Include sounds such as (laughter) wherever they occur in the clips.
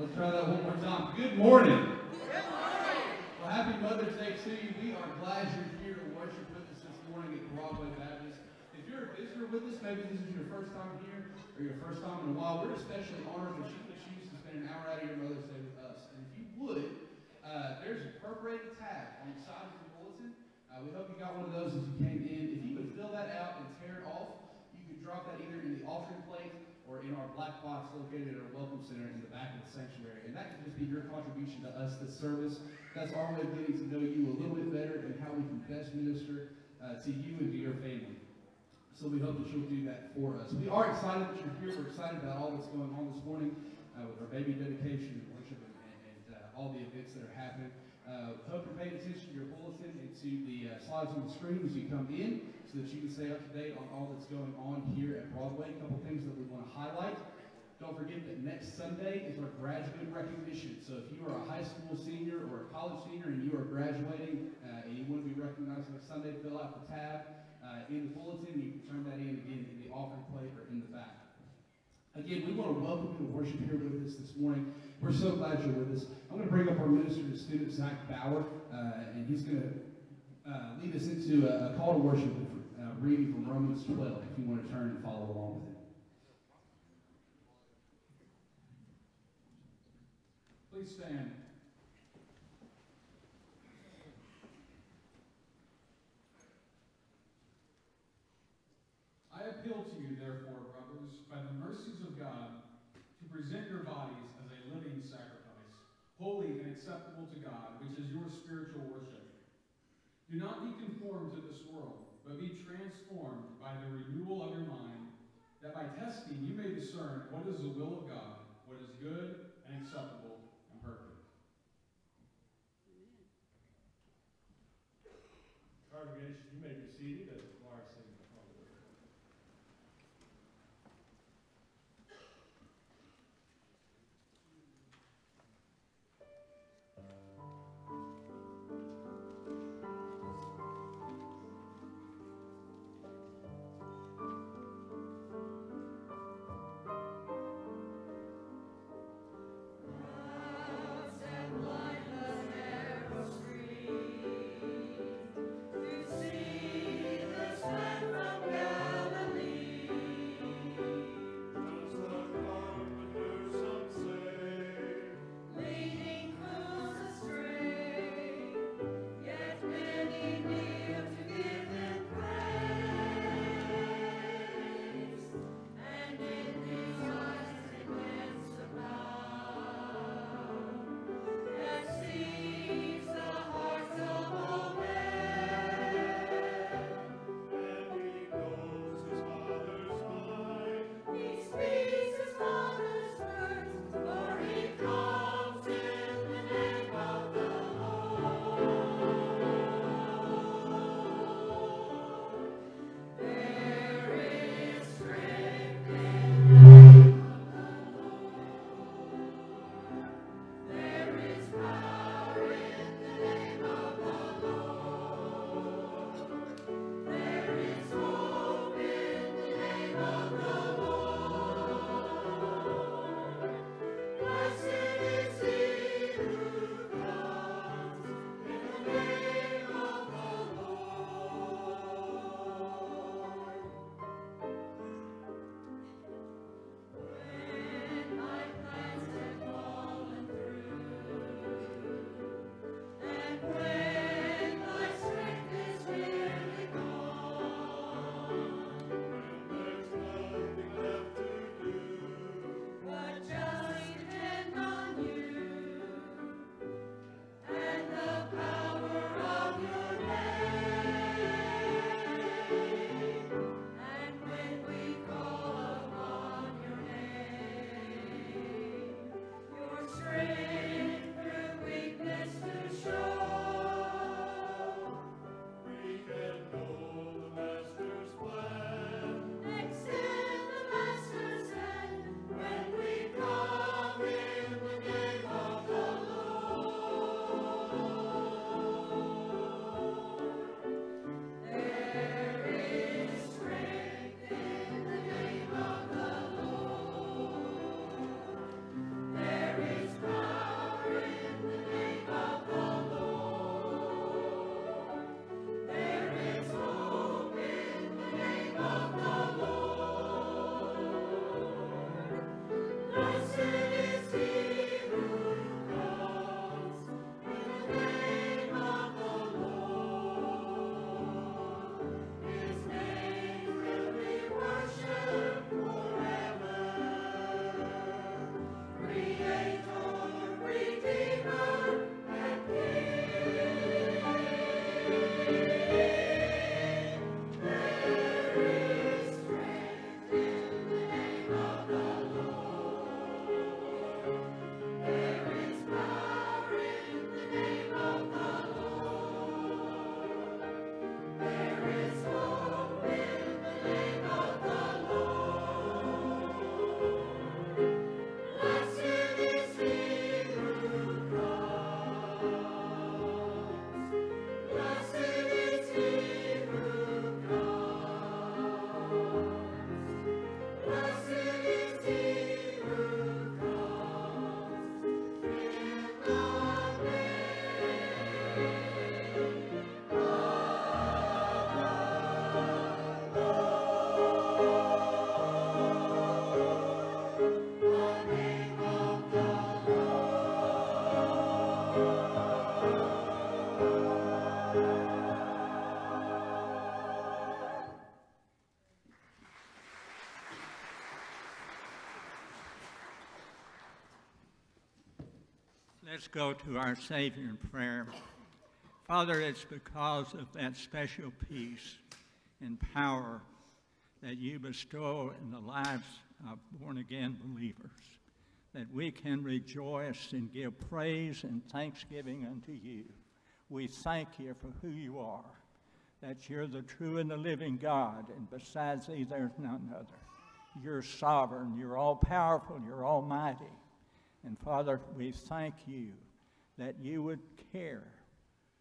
Let's try that one more time. Good morning. Good morning. Well, happy Mother's Day to you. We are glad you're here to worship with us this morning at Broadway Baptist. If you're a visitor with us, maybe this is your first time here or your first time in a while, we're especially honored that you would choose to spend an hour out of your Mother's Day with us. And if you would, uh, there's a perforated tab on the side of your bulletin. Uh, we hope you got one of those as you came in. If you would fill that out and tear it off, you could drop that either in the offering plate or in our black box located at our welcome center in the back of the sanctuary. And that can just be your contribution to us this service. That's our way of getting to know you a little bit better and how we can best minister uh, to you and to your family. So we hope that you'll do that for us. We are excited that you're here. We're excited about all that's going on this morning uh, with our baby dedication and worship and, and, uh, all the events that are happening. Uh, hope you're paying attention to your bulletin and to the uh, slides on the screen as you come in so that you can stay up to date on all that's going on here at Broadway. A couple things that we want to highlight. Don't forget that next Sunday is our graduate recognition. So if you are a high school senior or a college senior and you are graduating uh, and you want to be recognized next Sunday, fill out the tab uh, in the bulletin. You can turn that in again in the offering plate or in the back. Again, we want to welcome you to worship here with us this morning. We're so glad you're with us. I'm going to bring up our minister to student, Zach Bauer, uh, and he's going to uh, lead us into a, a call to worship uh, reading from Romans 12, if you want to turn and follow along with it. Please stand. I appeal to you, therefore, brothers, by the mercies of God, to present your bodies as a living sacrifice, holy and acceptable to God, which is your spiritual worship. Do not be conformed to this world, but be transformed by the renewal of your mind, that by testing you may discern what is the will of God, what is good and acceptable and perfect. Congregation, Let's go to our Savior in prayer. Father, it's because of that special peace and power that you bestow in the lives of born again believers that we can rejoice and give praise and thanksgiving unto you. We thank you for who you are, that you're the true and the living God, and besides thee, there's none other. You're sovereign, you're all powerful, you're almighty. And Father, we thank you that you would care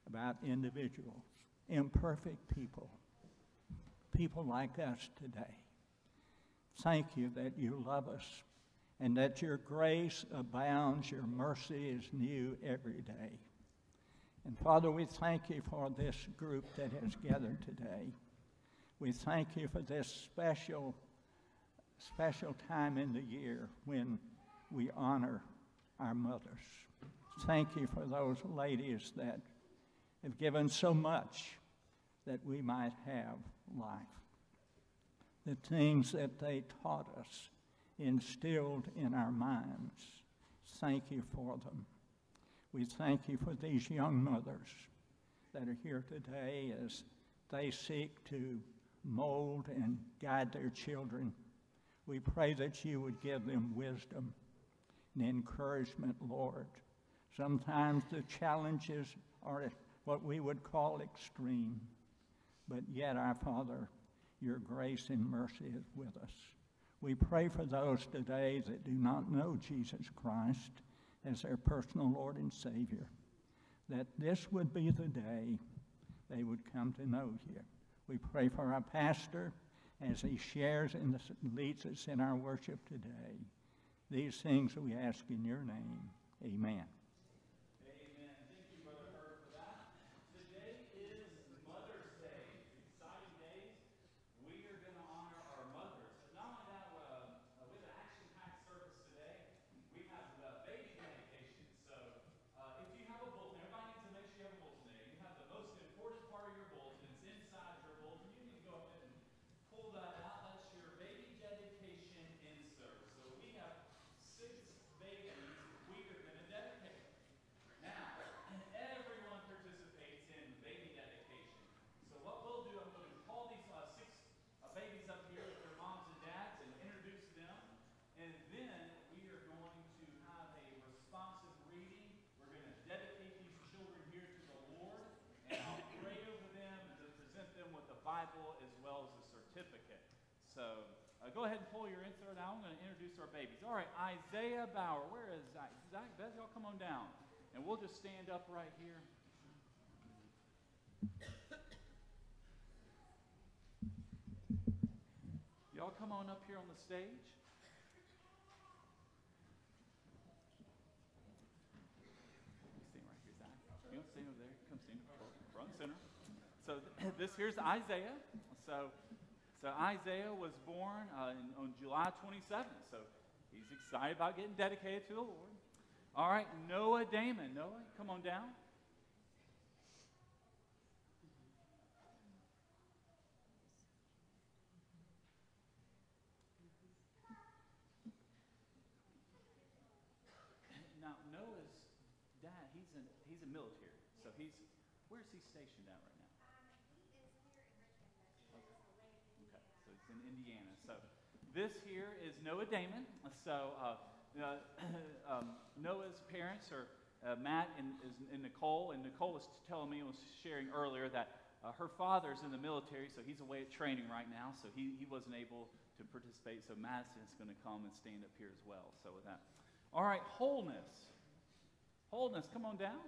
about individuals, imperfect people, people like us today. Thank you that you love us and that your grace abounds, your mercy is new every day. And Father, we thank you for this group that has gathered today. We thank you for this special, special time in the year when we honor our mothers. Thank you for those ladies that have given so much that we might have life. The things that they taught us, instilled in our minds. Thank you for them. We thank you for these young mothers that are here today as they seek to mold and guide their children. We pray that you would give them wisdom and encouragement, Lord. Sometimes the challenges are what we would call extreme, but yet, our Father, your grace and mercy is with us. We pray for those today that do not know Jesus Christ as their personal Lord and Savior, that this would be the day they would come to know you. We pray for our pastor as he shares and leads us in our worship today. These things we ask in your name. Amen. Amen. Thank you, Brother Herb, for that. Today is Mother's Day. Exciting days. We are going to honor our mothers. But not only that, uh, uh, with the action-packed service today, we have the baby dedication. So uh, if you have a bulletin, everybody needs to make sure you have a bulletin there. You have the most important part of your bulletin. It's inside your bulletin. You need to go ahead and pull that out. That's your baby dedication insert. So we have six babies we are going to dedicate. Now, everyone participates in baby dedication. So what we'll do, I'm going to call these uh, six uh, babies up here with their moms and dads and introduce them. And then we are going to have a responsive reading. We're going to dedicate these children here to the Lord. And I'll pray over them and to present them with the Bible as well as a certificate. So uh, go ahead and pull your insert out. I'm going to introduce our babies. All right, Isaiah Bauer. Where is Zach? Zach, Beth, y'all come on down. And we'll just stand up right here. Y'all come on up here on the stage. Stand right here, Zach. You don't stand over there. Come stand front center. So (laughs) this here's Isaiah. So, so Isaiah was born uh, in, on July 27th. So he's excited about getting dedicated to the Lord. All right, Noah Damon. Noah, come on down. Now Noah's dad, he's in he's in military. So he's where's he stationed at right now? Okay, so it's in Indiana. So this here is Noah Damon. So uh, uh, (coughs) um, Noah's parents are uh, Matt and, and Nicole. And Nicole was telling me, was sharing earlier that uh, her father's in the military, so he's away at training right now. So he, he wasn't able to participate. So Madison's going to come and stand up here as well. So with that. All right, wholeness. Wholeness, come on down.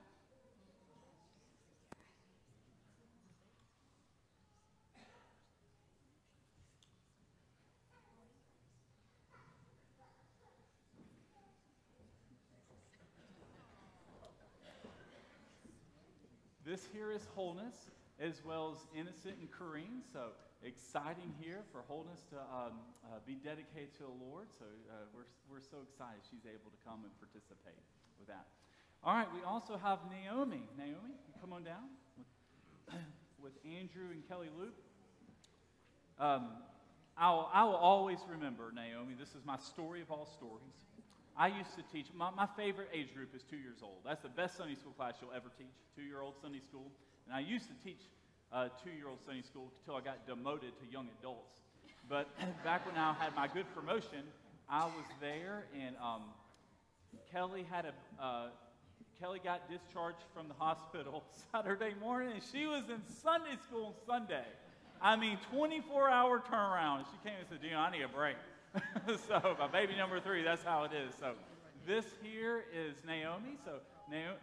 This here is wholeness, as well as innocent and Kareem. So exciting here for wholeness to um, uh, be dedicated to the Lord. So uh, we're, we're so excited she's able to come and participate with that. All right, we also have Naomi. Naomi, come on down with, (coughs) with Andrew and Kelly Luke. Um, I will always remember Naomi. This is my story of all stories. I used to teach, my, my favorite age group is two years old. That's the best Sunday school class you'll ever teach, two year old Sunday school. And I used to teach uh, two year old Sunday school until I got demoted to young adults. But (coughs) back when I had my good promotion, I was there, and um, Kelly had a uh, Kelly got discharged from the hospital (laughs) Saturday morning, and she was in Sunday school Sunday. I mean, 24 hour turnaround. She came and said, "Dean, I need a break." (laughs) so my baby number three, that's how it is. So this here is Naomi. So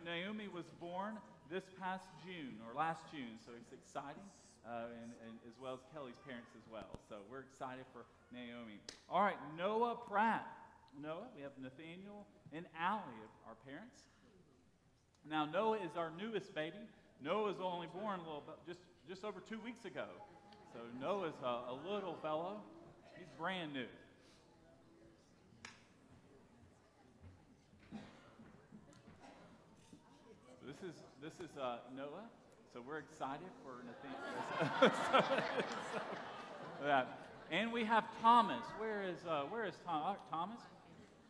Naomi was born this past June or last June, so it's exciting. Uh, and, and as well as Kelly's parents as well. So we're excited for Naomi. All right, Noah Pratt. Noah, we have Nathaniel and Allie, our parents. Now Noah is our newest baby. Noah was only born a little just just over two weeks ago. So Noah's a, a little fellow. He's brand new. This is this is uh, Noah. So we're excited for Nathaniel. (laughs) so, so. And we have Thomas. Where is uh, where is Tom, uh, Thomas?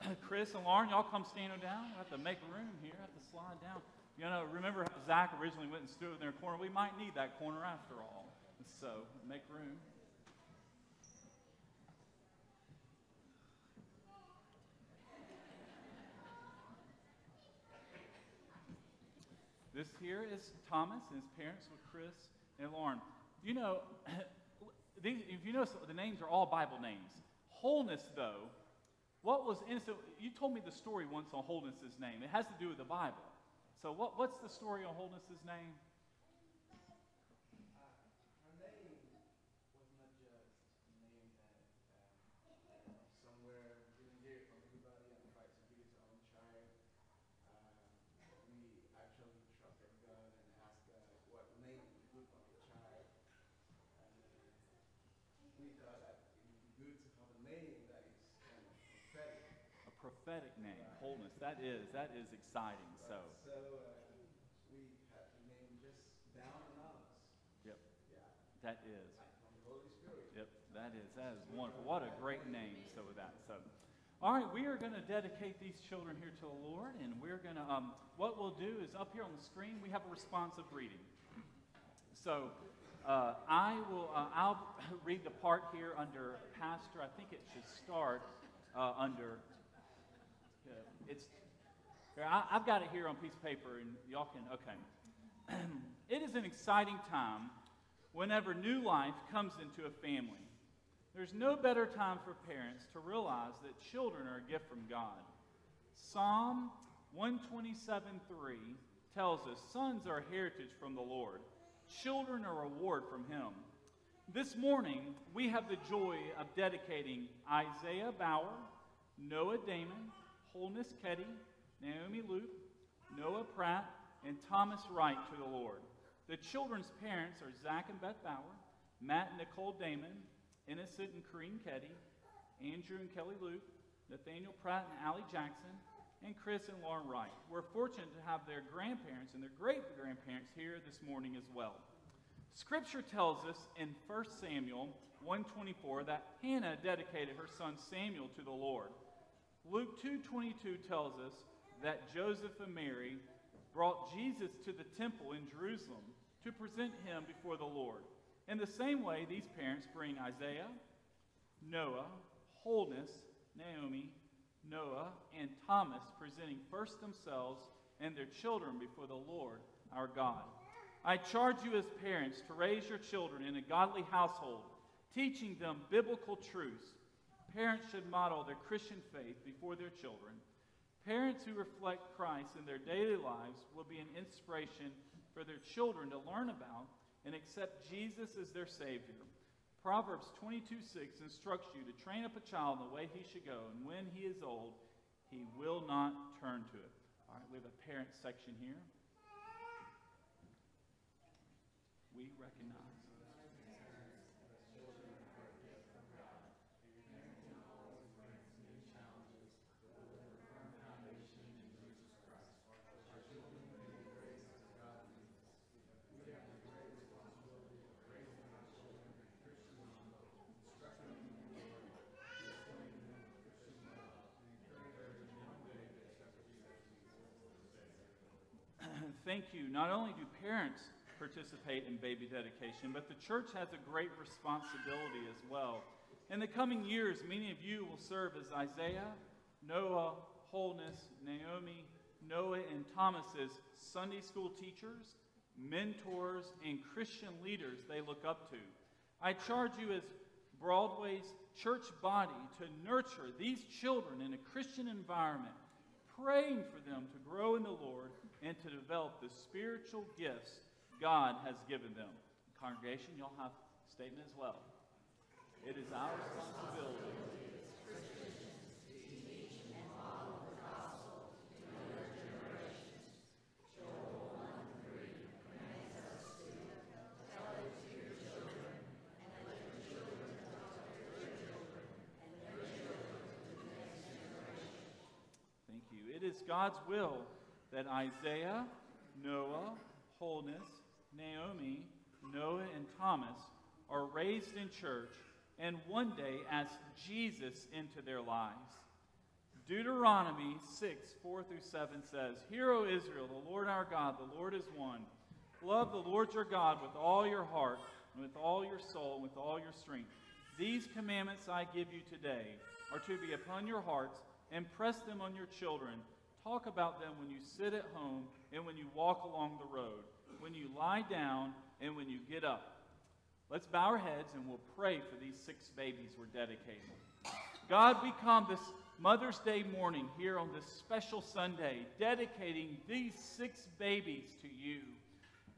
(clears throat) Chris and Lauren, y'all come stand down. We have to make room here. I have to slide down. You know, remember how Zach originally went and stood in their corner? We might need that corner after all. So make room. This here is Thomas and his parents with Chris and Lauren. You know, (coughs) these, if you notice, the names are all Bible names. Wholeness, though, what was innocent? You told me the story once on Wholeness's name. It has to do with the Bible. So, what, what's the story on Wholeness's name? her name was not just a name that um, somewhere didn't hear from everybody and tried to give it to our own child. Uh, we actually trusted God and asked God what name would be good for the child. And uh, we thought that it would be good to have a name that is kind of prophetic. A prophetic name, Wholeness. That is, that is exciting. So, So uh, we had the name just down anonymous. yep, Yeah, that is. from the Holy Spirit. Yep, that is that is wonderful. What a great name. So with that, so all right, we are going to dedicate these children here to the Lord, and we're going to. Um, what we'll do is up here on the screen we have a responsive reading. So uh, I will. Uh, I'll (laughs) read the part here under pastor. I think it should start uh, under. It's. I, I've got it here on piece of paper, and y'all can. Okay. (clears throat) it is an exciting time whenever new life comes into a family. There's no better time for parents to realize that children are a gift from God. Psalm 127:3 tells us sons are a heritage from the Lord, children are a reward from Him. This morning, we have the joy of dedicating Isaiah Bauer, Noah Damon, Wholeness Ketty, Naomi Luke, Noah Pratt, and Thomas Wright to the Lord. The children's parents are Zach and Beth Bauer, Matt and Nicole Damon, Innocent and Kareem Ketty, Andrew and Kelly Luke, Nathaniel Pratt and Allie Jackson, and Chris and Lauren Wright. We're fortunate to have their grandparents and their great grandparents here this morning as well. Scripture tells us in 1 Samuel 124 that Hannah dedicated her son Samuel to the Lord. Luke 2:22 tells us that Joseph and Mary brought Jesus to the temple in Jerusalem to present him before the Lord. In the same way, these parents bring Isaiah, Noah, Wholeness, Naomi, Noah, and Thomas, presenting first themselves and their children before the Lord our God. I charge you as parents to raise your children in a godly household, teaching them biblical truths. Parents should model their Christian faith before their children. Parents who reflect Christ in their daily lives will be an inspiration for their children to learn about and accept Jesus as their Savior. Proverbs 22 6 instructs you to train up a child in the way he should go, and when he is old, he will not turn to it. All right, we have a parent section here. We recognize. Not only do parents participate in baby dedication, but the church has a great responsibility as well. In the coming years, many of you will serve as Isaiah, Noah, Wholeness, Naomi, Noah, and Thomas's Sunday school teachers, mentors, and Christian leaders they look up to. I charge you as Broadway's church body to nurture these children in a Christian environment, praying for them to grow in the Lord and to develop the spiritual gifts God has given them. Congregation, you'll have a statement as well. It is our responsibility. God's will that Isaiah, Noah, Wholeness, Naomi, Noah, and Thomas are raised in church and one day ask Jesus into their lives. Deuteronomy 6, 4 through 7 says, Hear, O Israel, the Lord our God, the Lord is one. Love the Lord your God with all your heart, and with all your soul, and with all your strength. These commandments I give you today are to be upon your hearts, and press them on your children. Talk about them when you sit at home, and when you walk along the road, when you lie down, and when you get up. Let's bow our heads and we'll pray for these six babies we're dedicating. God, we come this Mother's Day morning here on this special Sunday, dedicating these six babies to you.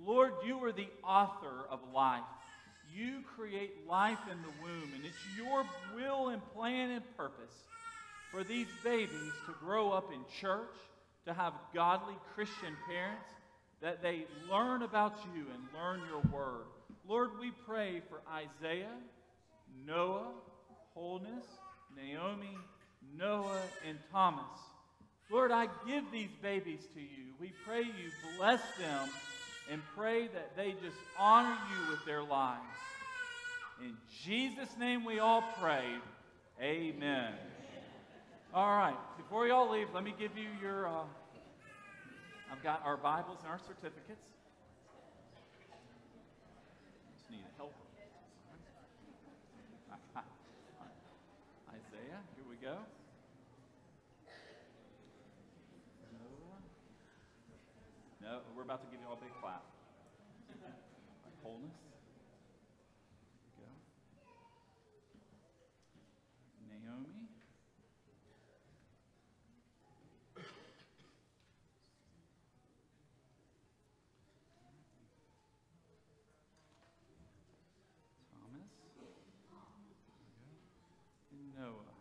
Lord, you are the author of life. You create life in the womb, and it's your will and plan and purpose for these babies to grow up in church, to have godly Christian parents, that they learn about you and learn your word. Lord, we pray for Isaiah, Noah, Wholeness, Naomi, Noah, and Thomas. Lord, I give these babies to you. We pray you bless them and pray that they just honor you with their lives. In Jesus' name we all pray. Amen. All right, before you all leave, let me give you your. Uh, I've got our Bibles and our certificates. Just need a helper. (laughs) Isaiah, here we go. No, we're about to give you all a big clap. Wholeness. Here we go. Naomi. Thomas. There we go. And Noah.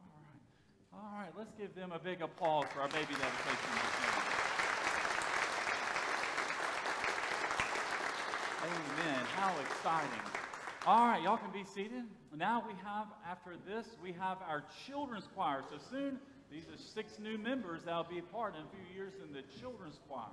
All right. All right, let's give them a big applause for our baby dedication. Amen. How exciting. All right, y'all can be seated. Now we have, after this, we have our children's choir. So soon, these are six new members that'll be a part in a few years in the children's choir.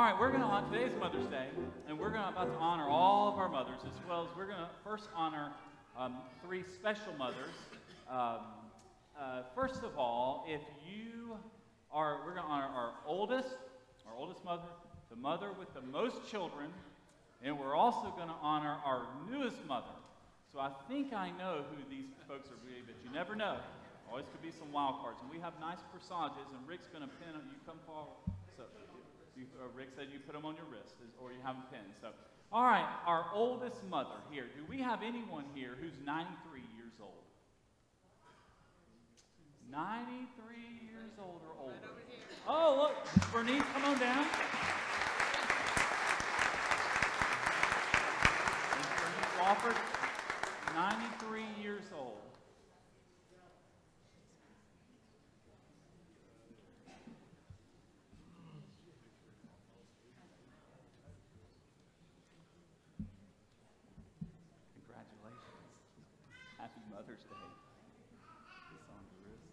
Right, we're going to on today's Mother's Day, and we're going to about to honor all of our mothers as well as we're going to first honor um, three special mothers. Um, uh, first of all, if you are, we're going to honor our oldest, our oldest mother, the mother with the most children, and we're also going to honor our newest mother. So I think I know who these folks are, but you never know. Always could be some wild cards, and we have nice corsages, and Rick's going to pin them. You come forward. So, you, uh, Rick said you put them on your wrist, or you have them pinned. So, all right, our oldest mother here. Do we have anyone here who's 93 years old? 93 years old or older. Oh, look, Bernice, come on down. Bernice Wofford, 93 years old. Congratulations. Happy Mother's Day. Kiss on your wrist.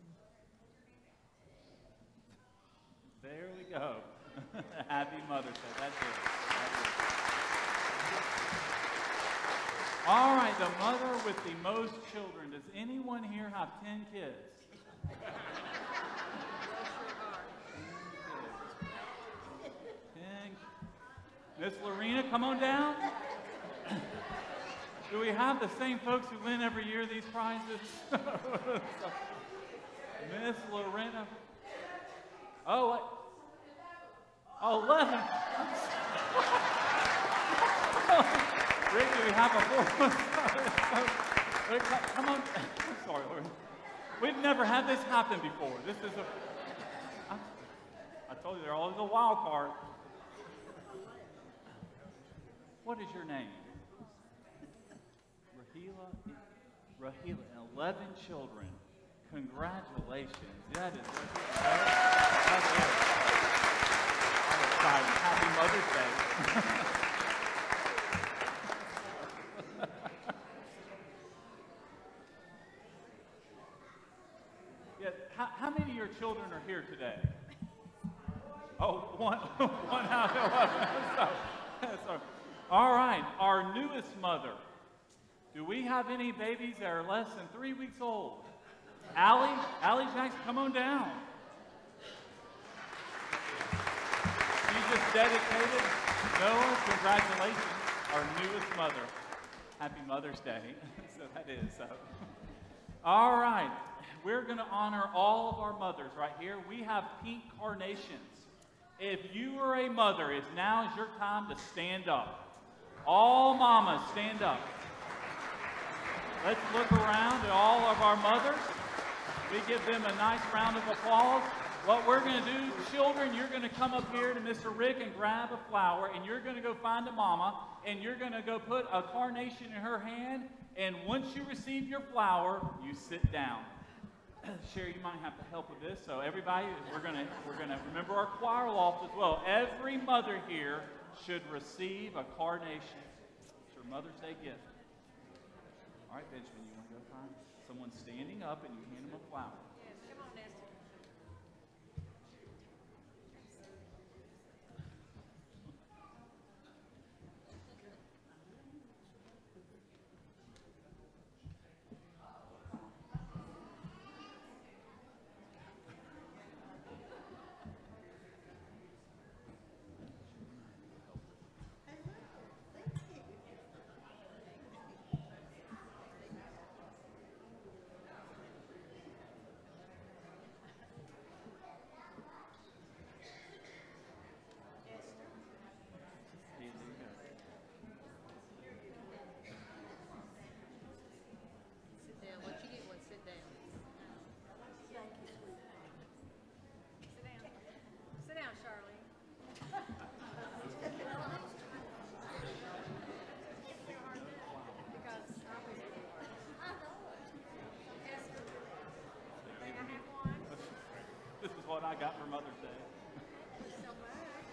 There we go. (laughs) Happy Mother's Day. That's it. That's it. All right, the mother with the most children. Does anyone here have 10 kids? 10 Miss Lorena, come on down. (coughs) Do we have the same folks who win every year these prizes? (laughs) Miss Lorena. Oh, what? Oh, 11. Rick, do we have a four? Rick, come on. Sorry, Lorena. We've never had this happen before. This is a. I told you they're always a wild card. What is your name? Rahila, Rahila, 11 children. Congratulations. That is, that is I'm. Happy Mother's Day. yeah, how, how many of your children are here today? Oh, one, (laughs) one out of 11. So, so, all right, our newest mother. Do we have any babies that are less than three weeks old? Allie, Allie Jackson, come on down. Just dedicated Noah. Congratulations, our newest mother. Happy Mother's Day. (laughs) so that is. So. All right, we're going to honor all of our mothers right here. We have pink carnations. If you are a mother, it's now is your time to stand up. All mamas, stand up. Let's look around at all of our mothers. We give them a nice round of applause. What we're going to do, children, you're going to come up here to Mr. Rick and grab a flower, and you're going to go find a mama, and you're going to go put a carnation in her hand, and once you receive your flower, you sit down. (clears throat) Sherry, you might have to help with this. So everybody, we're gonna we're gonna remember our choir loft as well. Every mother here should receive a carnation. It's your Mother's Day gift. All right, Benjamin, you want to go find someone standing up and you hand them a flower. Yes, come on, Nestor. Here you go. Sit down. Once you get one, sit down. Sit down. Sit down, Charlene. Because I was Esther, may I have one? This is what I got for Mother's Day. So much.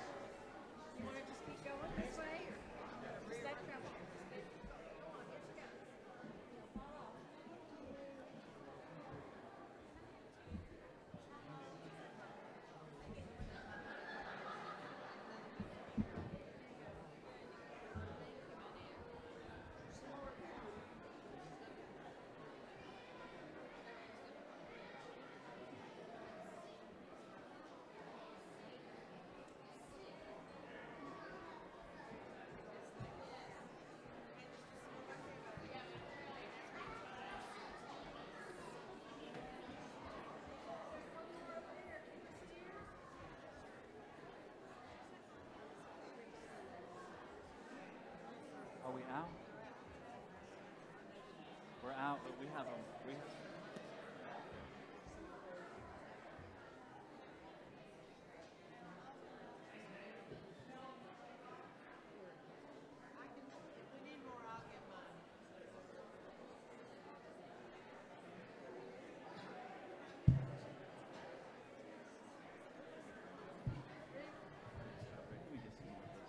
You want to just keep going this way, or just that trouble? Come on, let's go. Are we out? We're out, but we have a we have. Let me get some more of this.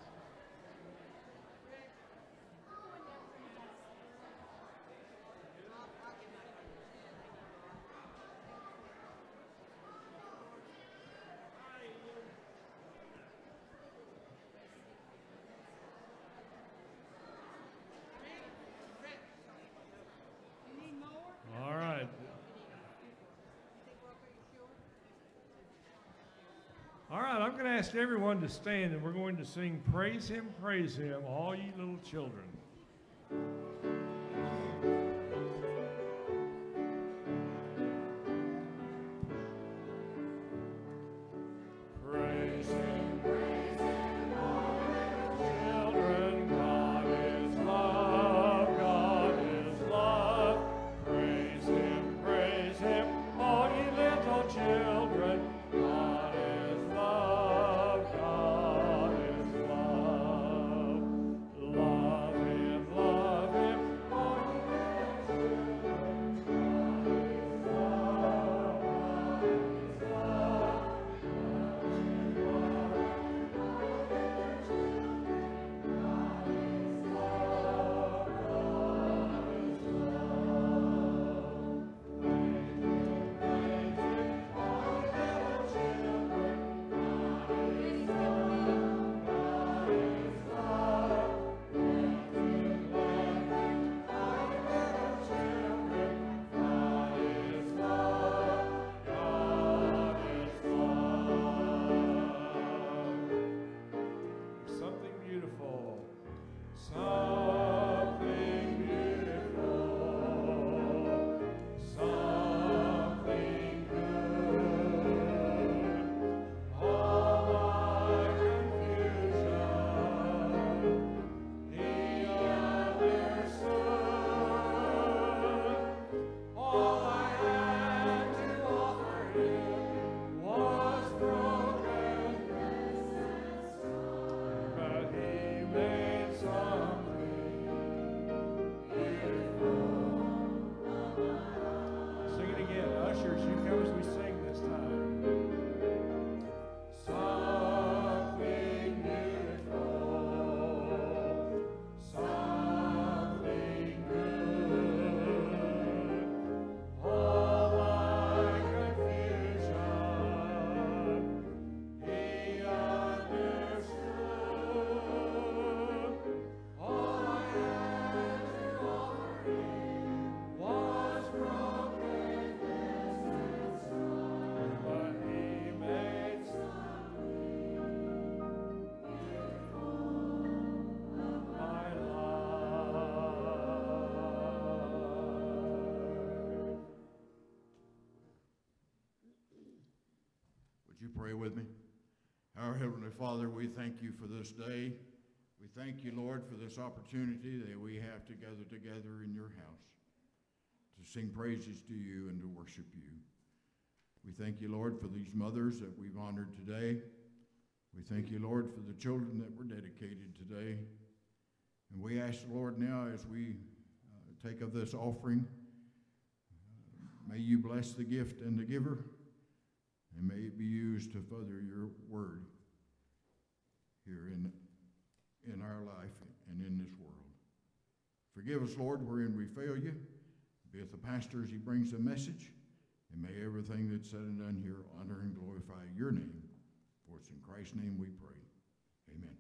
All right. All right, I'm going to ask everyone to stand and we're going to sing Praise Him, Praise Him, all ye little children. Heavenly Father, we thank you for this day. We thank you, Lord, for this opportunity that we have to gather together in your house to sing praises to you and to worship you. We thank you, Lord, for these mothers that we've honored today. We thank you, Lord, for the children that were dedicated today. And we ask, Lord, now as we uh, take of this offering, uh, may you bless the gift and the giver. And may it be used to further your word here in, in our life and in this world. Forgive us, Lord, wherein we fail you. Be with the pastor as he brings the message. And may everything that's said and done here honor and glorify your name. For it's in Christ's name we pray. Amen.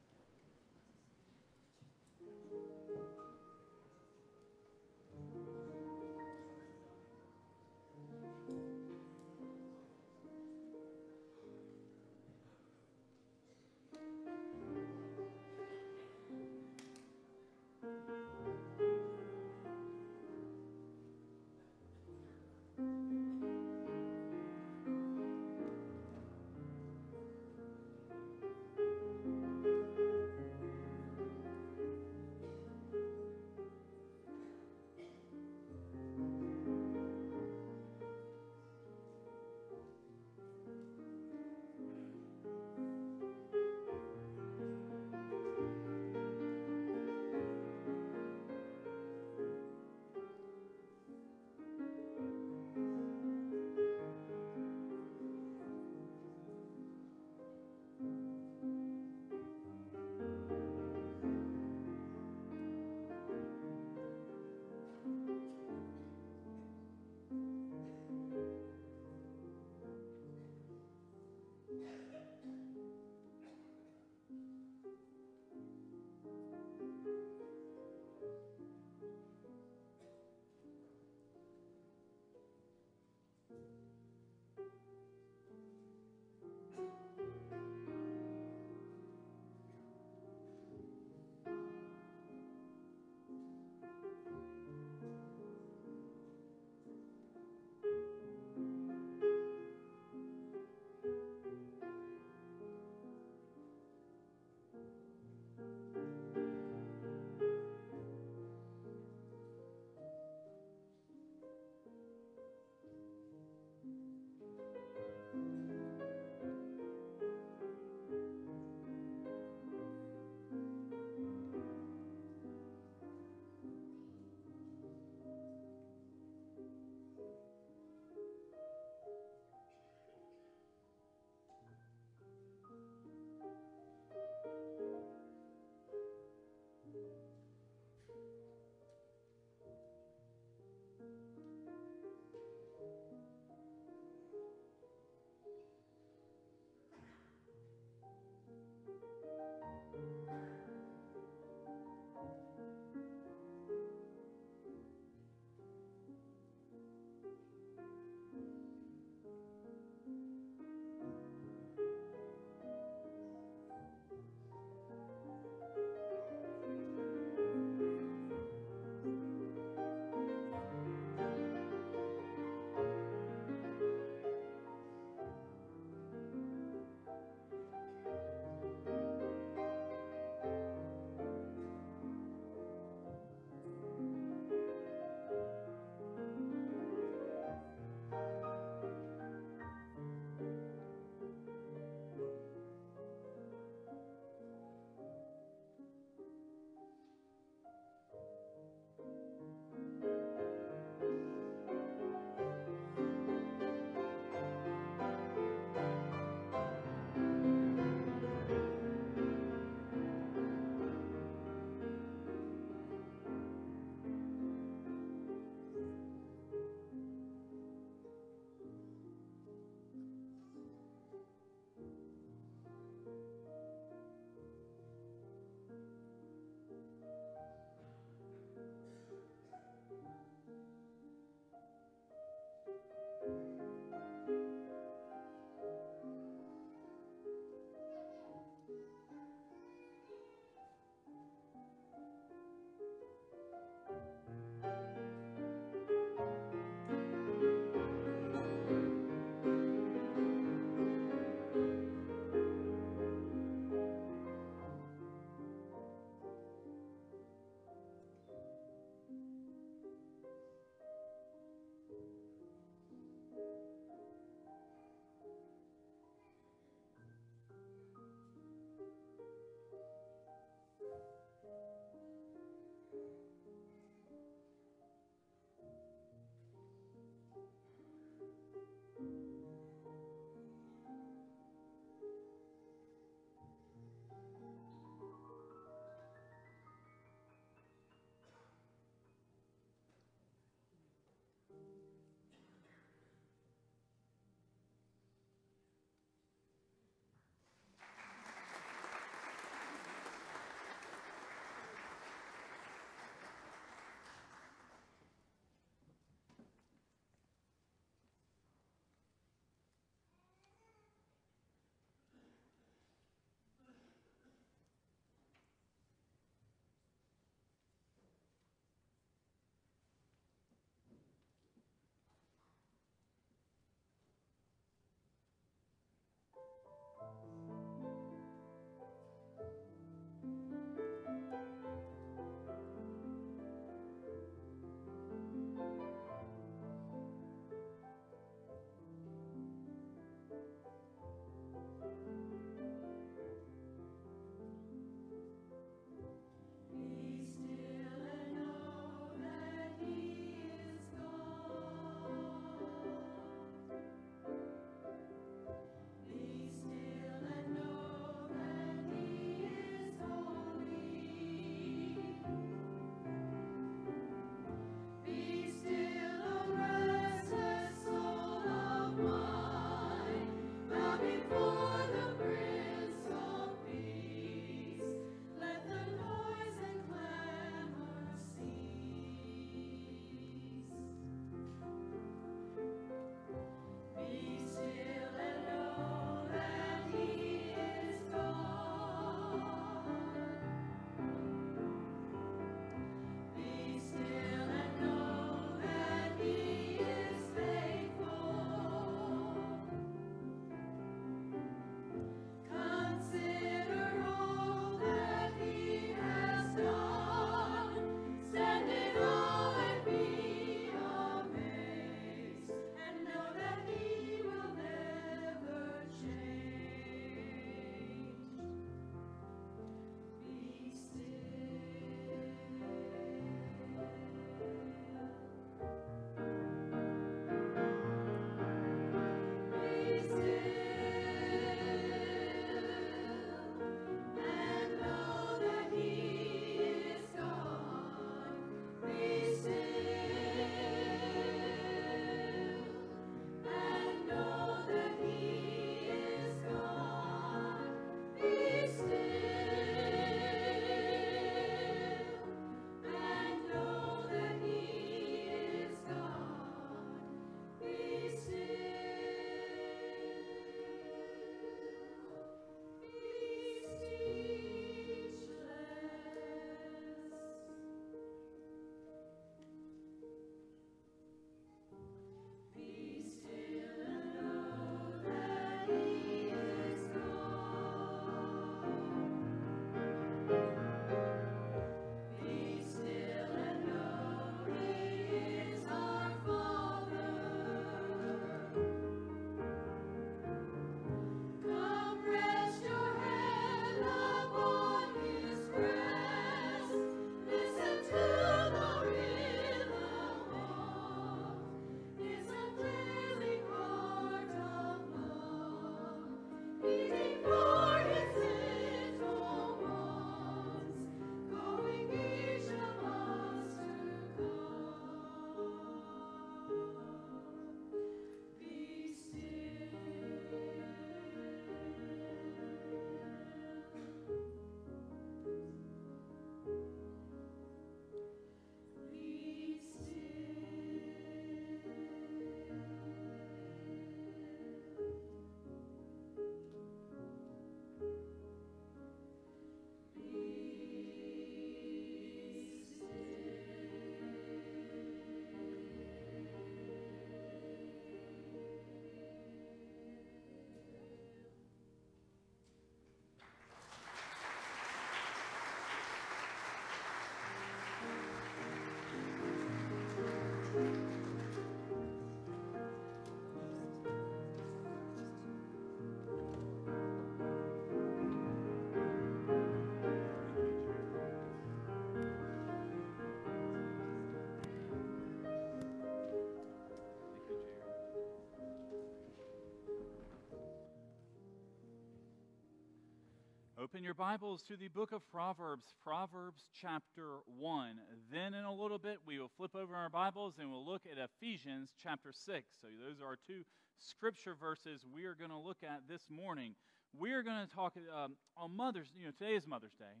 Open your Bibles to the book of Proverbs, Proverbs chapter 1. Then, in a little bit, we will flip over our Bibles and we'll look at Ephesians chapter 6. So, those are two scripture verses we are going to look at this morning. We are going to talk um, on Mother's, you know, today is Mother's Day.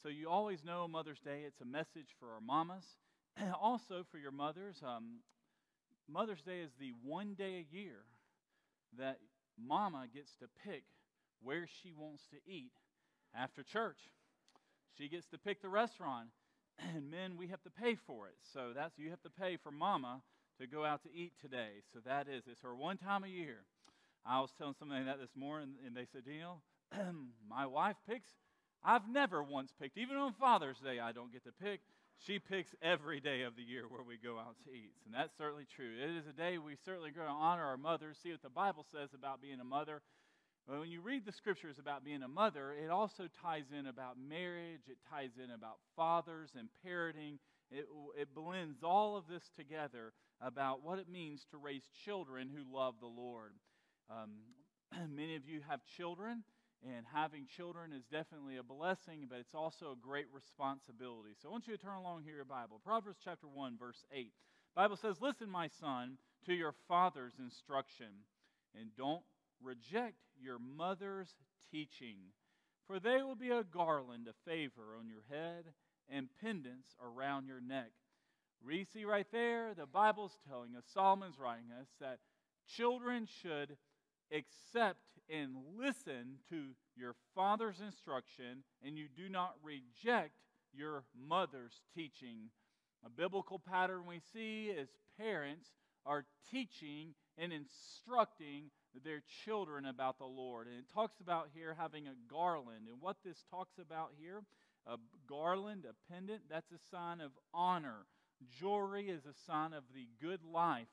So, you always know Mother's Day, it's a message for our mamas. (clears throat) also, for your mothers, um, Mother's Day is the one day a year that mama gets to pick where she wants to eat after church. She gets to pick the restaurant, (clears throat) and men, we have to pay for it. So that's you have to pay for mama to go out to eat today. So that is, it's her one time a year. I was telling somebody that this morning, and they said, you (clears throat) know, my wife picks. I've never once picked, even on Father's Day, I don't get to pick. She picks every day of the year where we go out to eat. And that's certainly true. It is a day we certainly going to honor our mothers, see what the Bible says about being a mother. When you read the scriptures about being a mother, it also ties in about marriage, it ties in about fathers and parenting. It, it blends all of this together about what it means to raise children who love the Lord. Um, (clears throat) many of you have children, and having children is definitely a blessing, but it's also a great responsibility. So I want you to turn along here your Bible. Proverbs chapter 1, verse 8. Bible says, Listen, my son, to your father's instruction, and don't reject your mother's teaching, for they will be a garland of favor on your head and pendants around your neck. We see right there, the Bible's telling us, Solomon's writing us, that children should accept and listen to your father's instruction, and you do not reject your mother's teaching. A biblical pattern we see is parents are teaching and instructing their children about the Lord. And it talks about here having a garland. And what this talks about here, a garland, a pendant, that's a sign of honor. Jewelry is a sign of the good life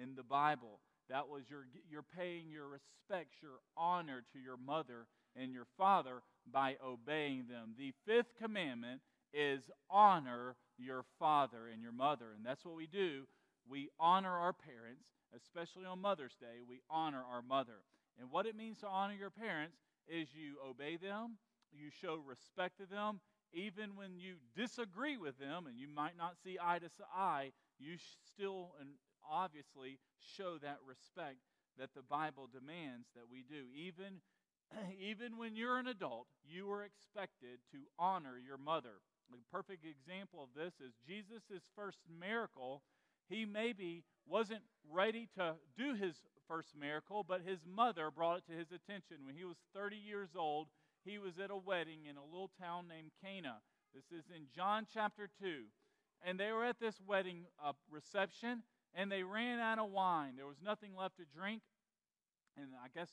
in the Bible. That was your, you're paying your respects, your honor to your mother and your father by obeying them. The fifth commandment is honor your father and your mother. And that's what we do. We honor our parents especially on Mother's Day, we honor our mother. And what it means to honor your parents is you obey them, you show respect to them, even when you disagree with them and you might not see eye to eye, you still and obviously show that respect that the Bible demands that we do. Even, (clears throat) even when you're an adult, you are expected to honor your mother. A perfect example of this is Jesus' first miracle. He maybe wasn't ready to do his first miracle, but his mother brought it to his attention. When he was 30 years old, he was at a wedding in a little town named Cana. This is in John chapter 2. And they were at this wedding uh, reception, and they ran out of wine. There was nothing left to drink. And I guess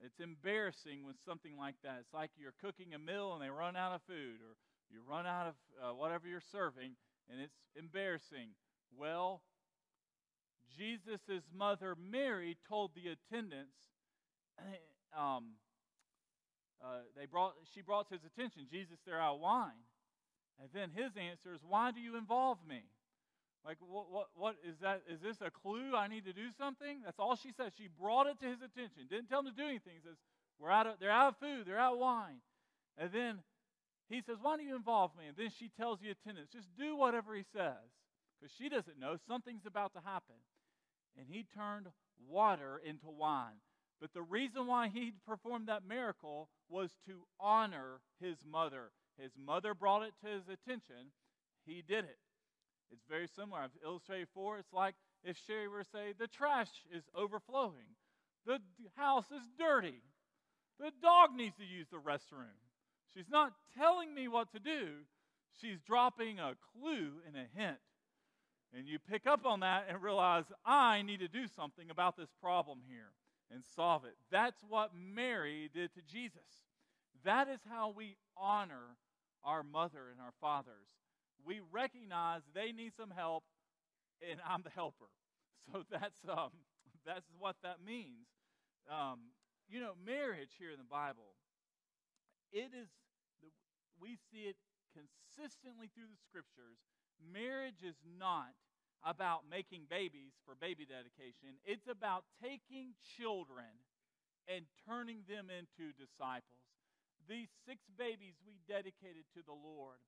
it's embarrassing with something like that. It's like you're cooking a meal and they run out of food, or you run out of uh, whatever you're serving, and it's embarrassing. Well, Jesus' mother Mary told the attendants, (clears throat) um, uh, they brought, she brought to his attention, Jesus, they're out of wine. And then his answer is, Why do you involve me? Like, what, what, what is that? Is this a clue I need to do something? That's all she says. She brought it to his attention. Didn't tell him to do anything. He Says, We're out of, they're out of food, they're out of wine. And then he says, Why do you involve me? And then she tells the attendants, Just do whatever he says. Because she doesn't know something's about to happen and he turned water into wine. But the reason why he performed that miracle was to honor his mother. His mother brought it to his attention. He did it. It's very similar. I've illustrated before. It's like if Sherry were to say, the trash is overflowing, the house is dirty, the dog needs to use the restroom. She's not telling me what to do, she's dropping a clue and a hint. And you pick up on that and realize, I need to do something about this problem here and solve it. That's what Mary did to Jesus. That is how we honor our mother and our fathers. We recognize they need some help, and I'm the helper. (laughs) So that's, um, (laughs) that's what that means. Um, you know, marriage here in the Bible, it is, we see it consistently through the scriptures marriage is not about making babies for baby dedication, it's about taking children and turning them into disciples. these six babies we dedicated to the Lord.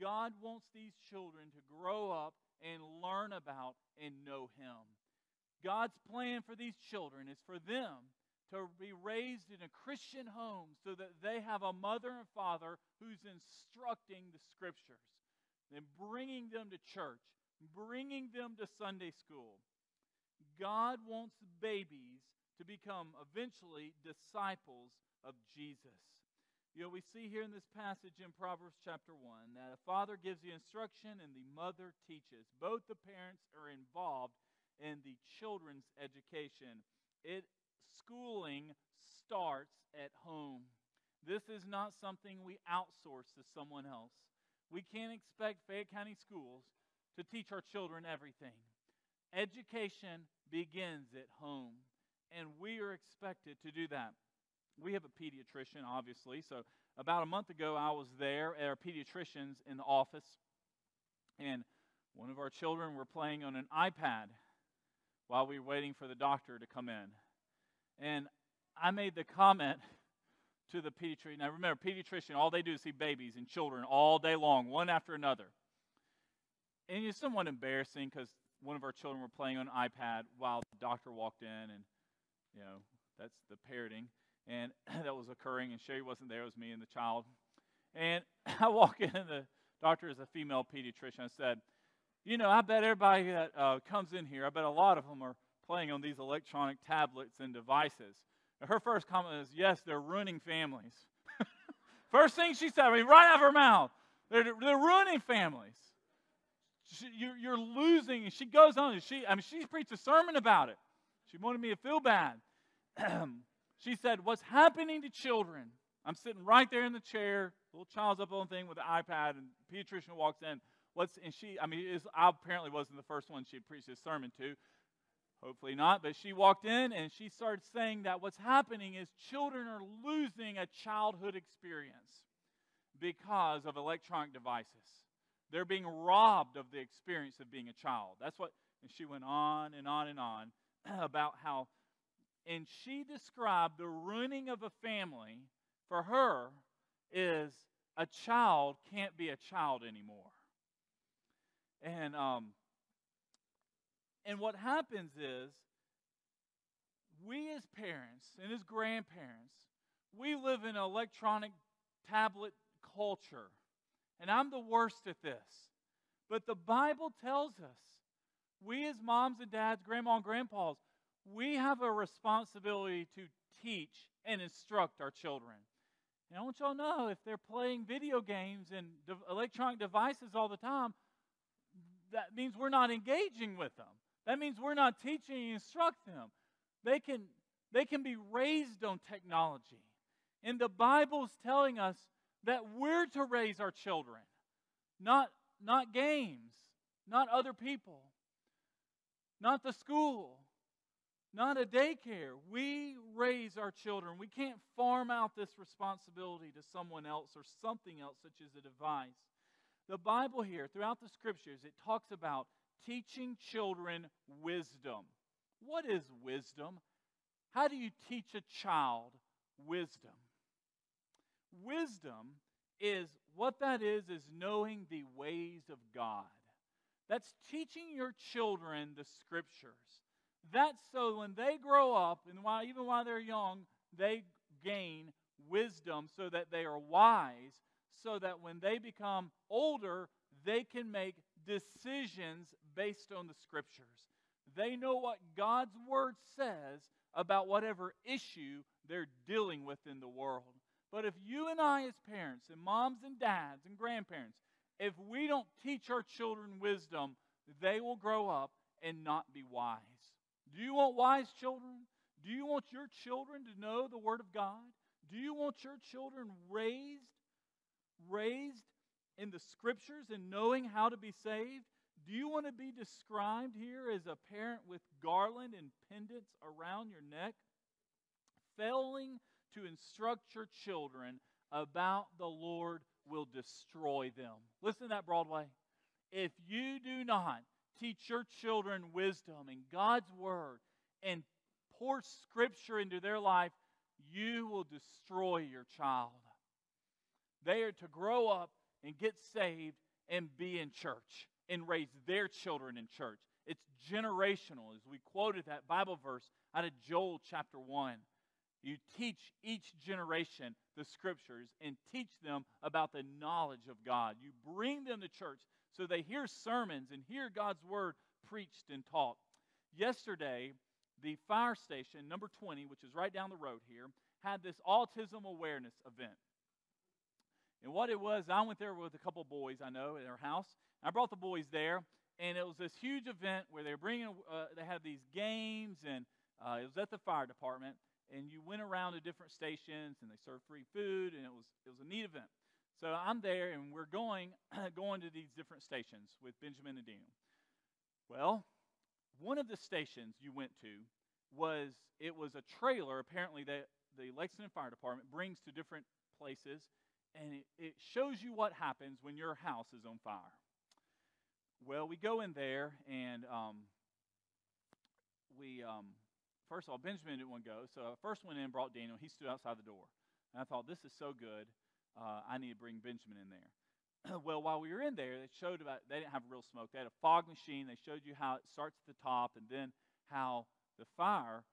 God wants these children to grow up and learn about and know Him. God's plan for these children is for them to be raised in a Christian home so that they have a mother and father who's instructing the scriptures and bringing them to church, bringing them to Sunday school. God wants babies to become eventually disciples of Jesus. You know, we see here in this passage in Proverbs chapter 1 that a father gives the instruction and the mother teaches. Both the parents are involved in the children's education. It schooling starts at home. This is not something we outsource to someone else. We can't expect Fayette County Schools to teach our children everything. Education begins at home, and we are expected to do that. We have a pediatrician, obviously. So, about a month ago, I was there at our pediatrician's in the office, and one of our children were playing on an iPad while we were waiting for the doctor to come in. And I made the comment to the pediatrician. Now, remember, pediatrician, all they do is see babies and children all day long, one after another. And it's somewhat embarrassing because one of our children were playing on an iPad while the doctor walked in, and, you know, that's the parroting. And (clears throat) that was occurring, and Sherry wasn't there. It was me and the child. And (clears throat) I walk in, and the doctor is a female pediatrician. I said, You know, I bet everybody that uh, comes in here, I bet a lot of them are playing on these electronic tablets and devices. Her first comment is, Yes, they're ruining families. (laughs) first thing she said, I mean, right out of her mouth, they're, they're ruining families. She, you're, you're losing. And she goes on, she, I mean, she preached a sermon about it. She wanted me to feel bad. (clears throat) she said, What's happening to children? I'm sitting right there in the chair, little child's up on the thing with the iPad, and pediatrician walks in. What's and she? I mean, is, I apparently wasn't the first one she preached this sermon to, Hopefully not, but she walked in and she started saying that what's happening is children are losing a childhood experience because of electronic devices. They're being robbed of the experience of being a child. That's what, and she went on and on and on (clears throat) about how, and she described the ruining of a family for her is a child can't be a child anymore. And um, and what happens is, we as parents and as grandparents, we live in electronic tablet culture. And I'm the worst at this. But the Bible tells us, we as moms and dads, grandma and grandpas, we have a responsibility to teach and instruct our children. And I want y'all to know if they're playing video games and electronic devices all the time, that means we're not engaging with them. That means we're not teaching and instruct them. They can, they can be raised on technology. And the Bible's telling us that we're to raise our children, not, not games, not other people, not the school, not a daycare. We raise our children. We can't farm out this responsibility to someone else or something else, such as a device. The Bible here, throughout the scriptures, it talks about teaching children wisdom. What is wisdom? How do you teach a child wisdom? Wisdom is what that is, is knowing the ways of God. That's teaching your children the scriptures. That's so when they grow up, and while, even while they're young, they gain wisdom so that they are wise, so that when they become older, they can make decisions based on the scriptures. They know what God's word says about whatever issue they're dealing with in the world. But if you and I, as parents, and moms and dads and grandparents, if we don't teach our children wisdom, they will grow up and not be wise. Do you want wise children? Do you want your children to know the Word of God? Do you want your children raised, raised in the scriptures and knowing how to be saved? Do you want to be described here as a parent with garland and pendants around your neck? Failing to instruct your children about the Lord will destroy them. Listen to that, Broadway. If you do not teach your children wisdom and God's word and pour scripture into their life, you will destroy your child. They are to grow up and get saved and be in church and raise their children in church. It's generational, as we quoted that Bible verse out of Joel chapter 1. You teach each generation the scriptures and teach them about the knowledge of God. You bring them to church so they hear sermons and hear God's word preached and taught. Yesterday, the fire station, number 20, which is right down the road here, had this autism awareness event. And what it was, I went there with a couple boys I know at their house. I brought the boys there, and it was this huge event where they were bringing, uh, they had these games, and uh, it was at the fire department. And you went around to different stations, and they served free food, and it was it was a neat event. So I'm there, and we're going (clears throat) going to these different stations with Benjamin and Daniel. Well, one of the stations you went to was it was a trailer apparently that the Lexington Fire Department brings to different places, and it, it shows you what happens when your house is on fire. Well, we go in there, and um, we um, first of all Benjamin didn't want to go, so I first went in, and brought Daniel. He stood outside the door, and I thought this is so good. Uh, I need to bring Benjamin in there. (clears throat) well, while we were in there, they showed about they didn't have real smoke. They had a fog machine. They showed you how it starts at the top, and then how the fire,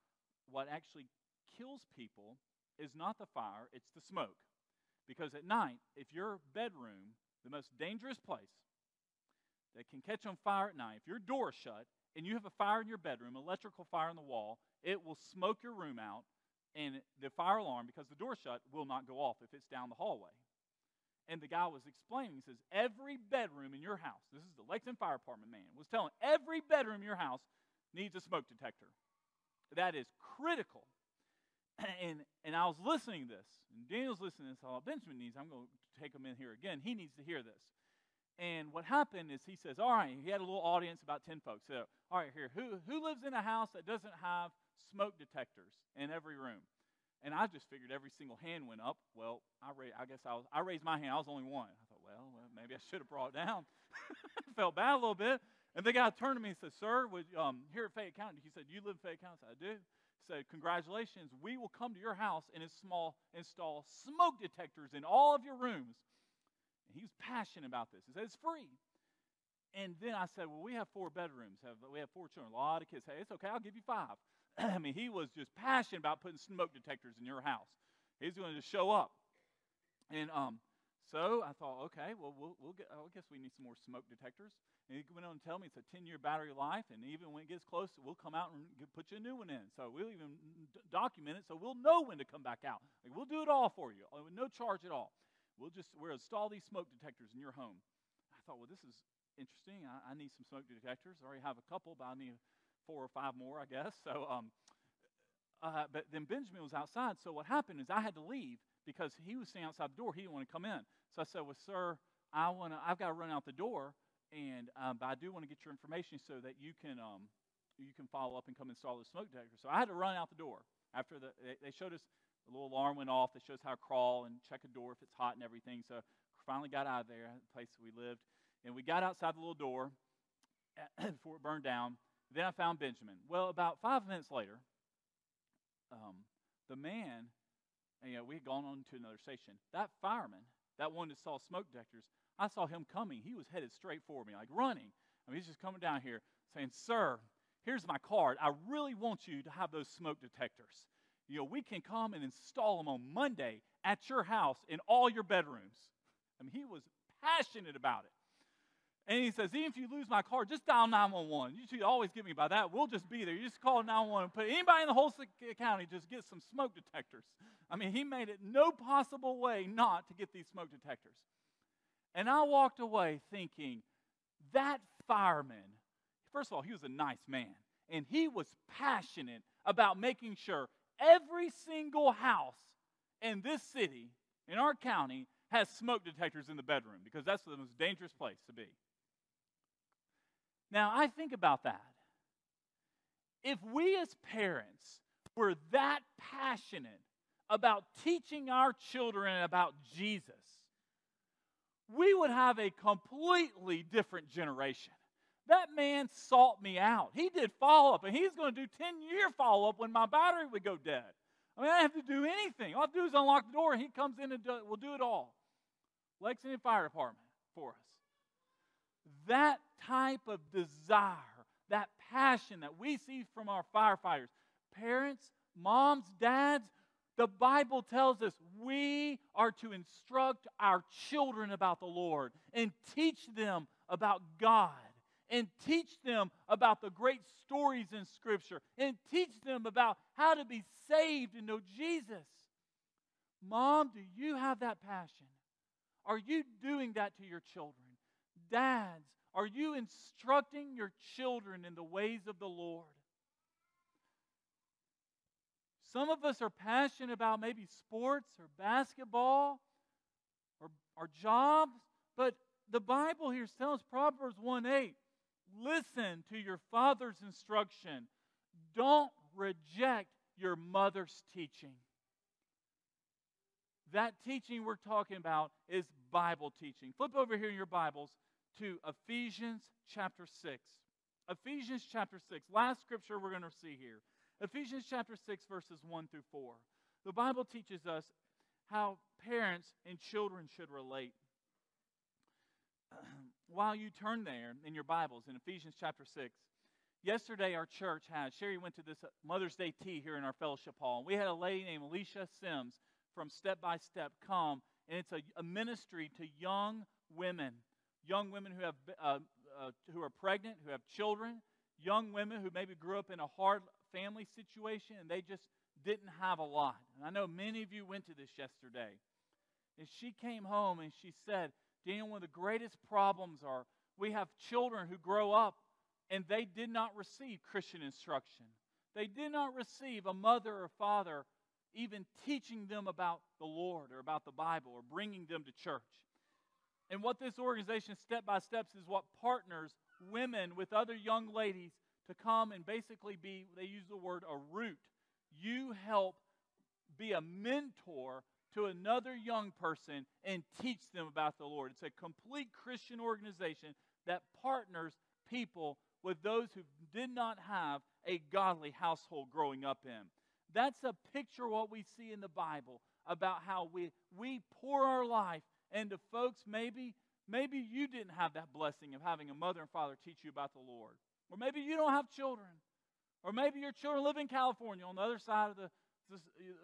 what actually kills people, is not the fire; it's the smoke. Because at night, if your bedroom, the most dangerous place that can catch on fire at night, if your door is shut and you have a fire in your bedroom, electrical fire in the wall, it will smoke your room out, and the fire alarm, because the door shut, will not go off if it's down the hallway. And the guy was explaining, he says, every bedroom in your house, this is the Lexington Fire Department man, was telling every bedroom in your house needs a smoke detector. That is critical. (laughs) And, and I was listening to this, and Daniel's listening to this. All Benjamin needs, I'm going to take him in here again. He needs to hear this. And what happened is he says, All right, he had a little audience, about 10 folks. So, all right, here, who, who lives in a house that doesn't have smoke detectors in every room? And I just figured every single hand went up. Well, I, ra- I guess I, was, I raised my hand. I was only one. I thought, well, well maybe I should have brought it down. (laughs) Felt bad a little bit. And the guy turned to me and said, Sir, would, um, here at Fayette County, he said, You live in Fayette County? I said, I do. Said, Congratulations, we will come to your house and install smoke detectors in all of your rooms. And he was passionate about this. He said, It's free. And then I said, Well, we have four bedrooms. Have, we have four children, a lot of kids. Hey, it's okay, I'll give you five. (clears throat) I mean, he was just passionate about putting smoke detectors in your house. He's going to show up. And um, so I thought, okay, well, we'll, we'll get, I guess we need some more smoke detectors. And on to tell me it's a 10 year battery life, and even when it gets close, we'll come out and put you a new one in. So we'll even d- document it so we'll know when to come back out. Like, we'll do it all for you, uh, with no charge at all. We'll just we'll install these smoke detectors in your home. I thought, well, this is interesting. I, I need some smoke detectors. I already have a couple, but I need four or five more, I guess. (laughs) So, um, uh, but then Benjamin was outside. So what happened is I had to leave because he was standing outside the door. He didn't want to come in. So I said, well, sir, I want to. I've got to run out the door and um, but I do want to get your information so that you can um, you can follow up and come install the smoke detector. So I had to run out the door after the they showed us a little alarm went off that shows how to crawl and check a door if it's hot and everything. So finally got out of there, the place we lived, and we got outside the little door (coughs) before it burned down. Then I found Benjamin. Well, about five minutes later, um, the man, you know, we had gone on to another station. That fireman, that one that saw smoke detectors, I saw him coming. He was headed straight for me, like running. I mean, he's just coming down here saying, Sir, here's my card. I really want you to have those smoke detectors. You know, we can come and install them on Monday at your house in all your bedrooms. I mean, he was passionate about it. And he says, even if you lose my card, just dial 911. You should always get me by that. We'll just be there. You just call 911 and put anybody in the whole county, just get some smoke detectors. I mean, he made it no possible way not to get these smoke detectors. And I walked away thinking, that fireman, first of all, he was a nice man, and he was passionate about making sure every single house in this city, in our county, has smoke detectors in the bedroom because that's the most dangerous place to be. Now, I think about that. If we as parents were that passionate about teaching our children about Jesus, we would have a completely different generation. That man sought me out. He did follow up, and he's going to do 10 year follow up when my battery would go dead. I mean, I don't have to do anything. All I have to do is unlock the door, and he comes in and do, will do it all. Lexington Fire Department for us. That type of desire, that passion that we see from our firefighters, parents, moms, dads, the Bible tells us we are to instruct our children about the Lord and teach them about God and teach them about the great stories in Scripture and teach them about how to be saved and know Jesus. Mom, do you have that passion? Are you doing that to your children? Dads, are you instructing your children in the ways of the Lord? Some of us are passionate about maybe sports or basketball or our jobs, but the Bible here tells Proverbs 1 8, listen to your father's instruction. Don't reject your mother's teaching. That teaching we're talking about is Bible teaching. Flip over here in your Bibles to Ephesians chapter 6. Ephesians chapter 6. Last scripture we're going to see here. Ephesians chapter 6, verses 1 through 4. The Bible teaches us how parents and children should relate. (clears throat) While you turn there in your Bibles in Ephesians chapter 6, yesterday our church had, Sherry went to this Mother's Day tea here in our fellowship hall. We had a lady named Alicia Sims from Step by Step come, and it's a, a ministry to young women, young women who have uh, uh, who are pregnant, who have children, young women who maybe grew up in a hard family situation and they just didn't have a lot. And I know many of you went to this yesterday. And she came home and she said, Daniel, one of the greatest problems are we have children who grow up and they did not receive Christian instruction. They did not receive a mother or father even teaching them about the Lord or about the Bible or bringing them to church. And what this organization, Step by Steps, is what partners women with other young ladies to come and basically be, they use the word a root. You help be a mentor to another young person and teach them about the Lord. It's a complete Christian organization that partners people with those who did not have a godly household growing up in. That's a picture of what we see in the Bible about how we, we pour our life into folks maybe maybe you didn't have that blessing of having a mother and father teach you about the Lord. Or maybe you don't have children. Or maybe your children live in California on the other side of the,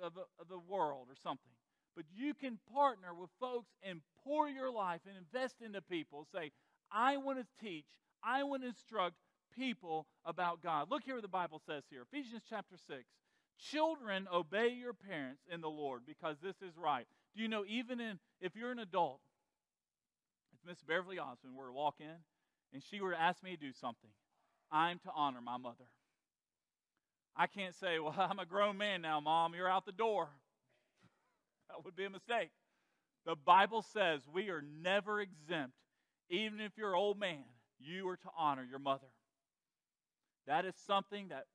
of the, of the world or something. But you can partner with folks and pour your life and invest into people. Say, I want to teach, I want to instruct people about God. Look here what the Bible says here Ephesians chapter 6. Children, obey your parents in the Lord because this is right. Do you know, even in, if you're an adult, if Miss Beverly Osmond were to walk in and she were to ask me to do something, I'm to honor my mother. I can't say, well, (laughs) I'm a grown man now, Mom, you're out the door. (laughs) That would be a mistake. The Bible says we are never exempt, even if you're old man, you are to honor your mother. That is something that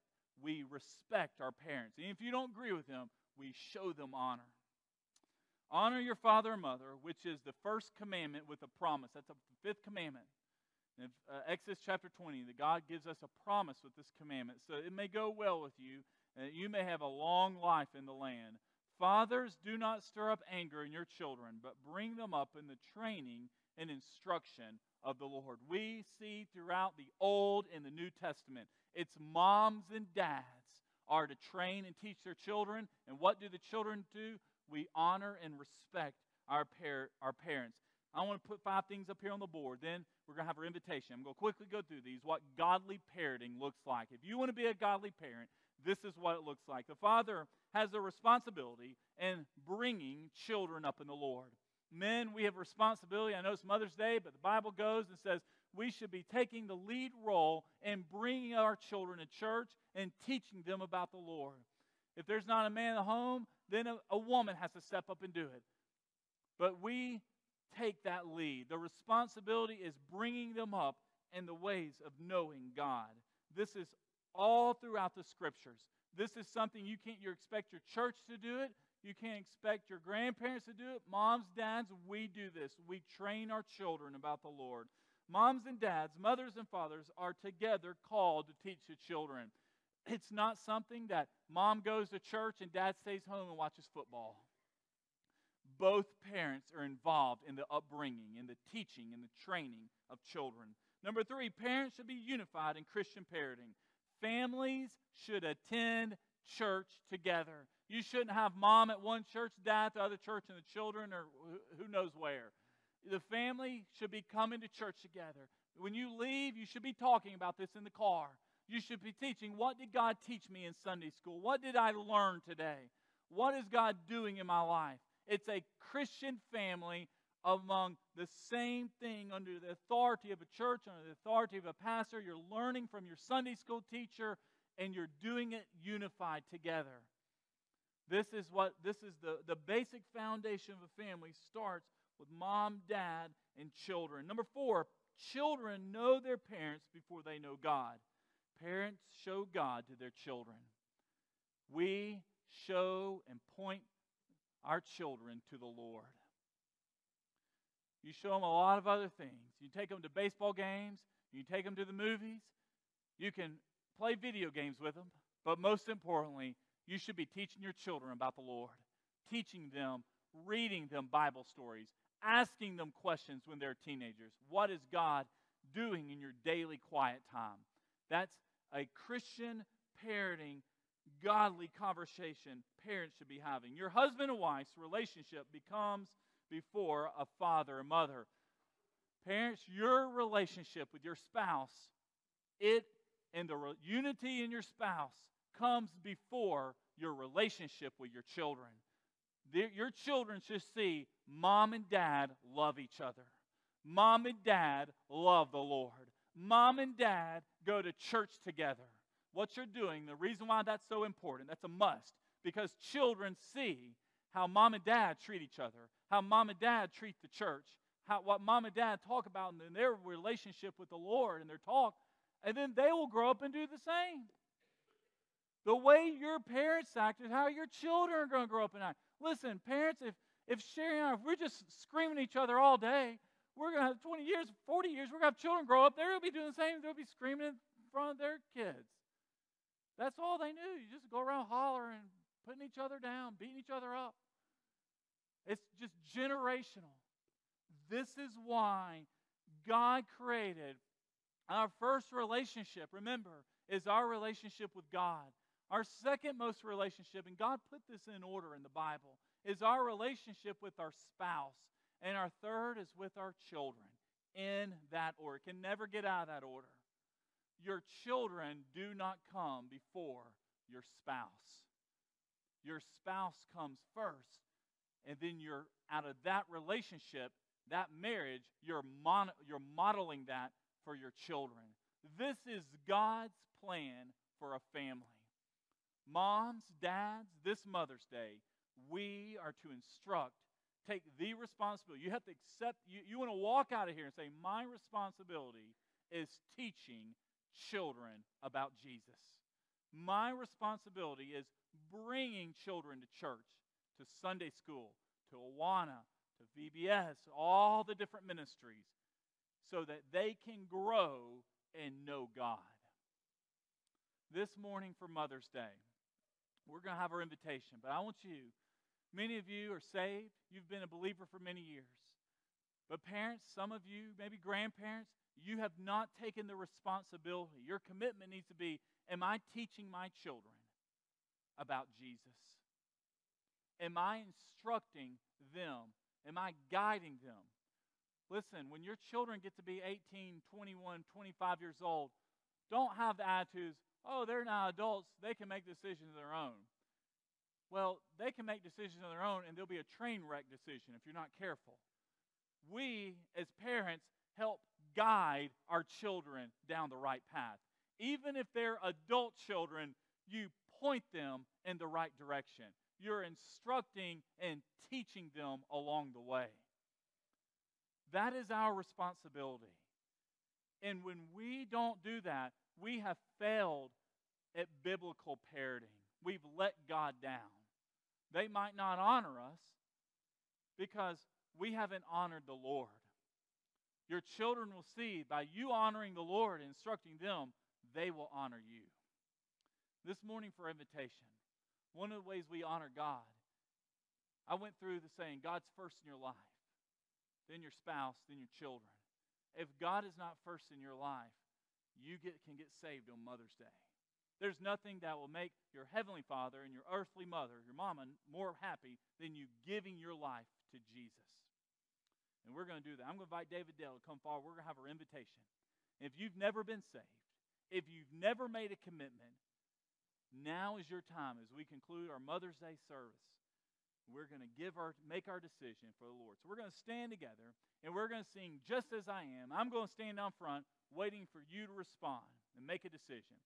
we respect our parents. And if you don't agree with them, we show them honor. Honor your father and mother, which is the first commandment with a promise. That's the fifth commandment. Uh, Exodus chapter 20, that God gives us a promise with this commandment. So it may go well with you, and you may have a long life in the land. Fathers, do not stir up anger in your children, but bring them up in the training and instruction of the Lord. We see throughout the Old and the New Testament, it's moms and dads are to train and teach their children. And what do the children do? We honor and respect our, par- our parents. I want to put five things up here on the board. Then we're going to have our invitation. I'm going to quickly go through these, what godly parenting looks like. If you want to be a godly parent, this is what it looks like. The father has a responsibility in bringing children up in the Lord. Men, we have responsibility. I know it's Mother's Day, but the Bible goes and says we should be taking the lead role in bringing our children to church and teaching them about the Lord. If there's not a man at home, then a, a woman has to step up and do it. But we take that lead. The responsibility is bringing them up in the ways of knowing God. This is all throughout the scriptures. This is something you can't you expect your church to do it. You can't expect your grandparents to do it. Moms, dads, we do this. We train our children about the Lord. Moms and dads, mothers and fathers are together called to teach the children. It's not something that mom goes to church and dad stays home and watches football. Both parents are involved in the upbringing, in the teaching, in the training of children. Number three, parents should be unified in Christian parenting. Families should attend church together. You shouldn't have mom at one church, dad at the other church, and the children or who knows where. The family should be coming to church together. When you leave, you should be talking about this in the car. You should be teaching what did God teach me in Sunday school? What did I learn today? What is God doing in my life? It's a Christian family among the same thing under the authority of a church, under the authority of a pastor. You're learning from your Sunday school teacher and you're doing it unified together. This is what this is the, the basic foundation of a family starts with mom, dad, and children. Number four, children know their parents before they know God. Parents show God to their children. We show and point our children to the Lord. You show them a lot of other things. You take them to baseball games, you take them to the movies, you can play video games with them, but most importantly, you should be teaching your children about the Lord, teaching them, reading them Bible stories, asking them questions when they're teenagers. What is God doing in your daily quiet time? That's a Christian parenting, godly conversation parents should be having. Your husband and wife's relationship becomes before a father and mother. Parents, your relationship with your spouse, it and the re- unity in your spouse comes before your relationship with your children. The, your children should see mom and dad love each other. Mom and dad love the Lord. Mom and dad go to church together. What you're doing, the reason why that's so important, that's a must, because children see how mom and dad treat each other, how mom and dad treat the church, how, what mom and dad talk about in their relationship with the Lord and their talk, and then they will grow up and do the same. The way your parents act is how your children are going to grow up and act. Listen, parents, if, if Sherry and I, if we're just screaming at each other all day, we're going to have 20 years, 40 years, we're going to have children grow up. They'll be doing the same. They'll be screaming in front of their kids. That's all they knew. You just go around hollering, putting each other down, beating each other up. It's just generational. This is why God created our first relationship, remember, is our relationship with God. Our second most relationship, and God put this in order in the Bible, is our relationship with our spouse. And our third is with our children in that order. Can never get out of that order. Your children do not come before your spouse. Your spouse comes first, and then you're out of that relationship, that marriage, you're, mon- you're modeling that for your children. This is God's plan for a family. Moms, dads, this Mother's Day, we are to instruct, take the responsibility. You have to accept, you, you want to walk out of here and say, My responsibility is teaching children about Jesus. My responsibility is bringing children to church, to Sunday school, to Awana, to VBS, all the different ministries, so that they can grow and know God. This morning for Mother's Day, we're going to have our invitation, but I want you, many of you are saved, you've been a believer for many years. But parents, some of you, maybe grandparents, you have not taken the responsibility. Your commitment needs to be Am I teaching my children about Jesus? Am I instructing them? Am I guiding them? Listen, when your children get to be 18, 21, 25 years old, don't have the attitudes, oh, they're now adults, they can make decisions of their own. Well, they can make decisions of their own, and there'll be a train wreck decision if you're not careful. We, as parents, help guide our children down the right path. Even if they're adult children, you point them in the right direction. You're instructing and teaching them along the way. That is our responsibility. And when we don't do that, we have failed at biblical parenting. We've let God down. They might not honor us because we haven't honored the Lord. Your children will see by you honoring the Lord and instructing them, they will honor you. This morning for invitation, one of the ways we honor God, I went through the saying, God's first in your life, then your spouse, then your children. If God is not first in your life, you get, can get saved on Mother's Day. There's nothing that will make your heavenly father and your earthly mother, your mama, more happy than you giving your life to Jesus. And we're going to do that. I'm going to invite David Dale to come forward. We're going to have our invitation. If you've never been saved, if you've never made a commitment, now is your time as we conclude our Mother's Day service. We're going to give our make our decision for the Lord. So we're going to stand together and we're going to sing just as I am. I'm going to stand down front waiting for you to respond and make a decision.